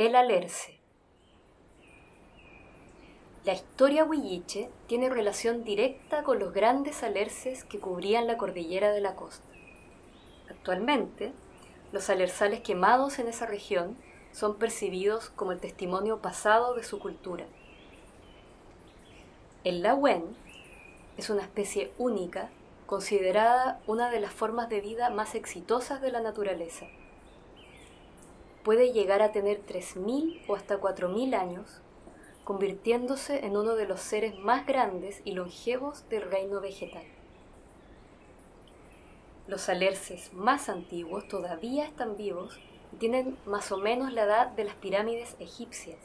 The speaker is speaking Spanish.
El alerce. La historia huilliche tiene relación directa con los grandes alerces que cubrían la cordillera de la costa. Actualmente, los alerzales quemados en esa región son percibidos como el testimonio pasado de su cultura. El Lawen es una especie única considerada una de las formas de vida más exitosas de la naturaleza puede llegar a tener 3.000 o hasta 4.000 años, convirtiéndose en uno de los seres más grandes y longevos del reino vegetal. Los alerces más antiguos todavía están vivos y tienen más o menos la edad de las pirámides egipcias.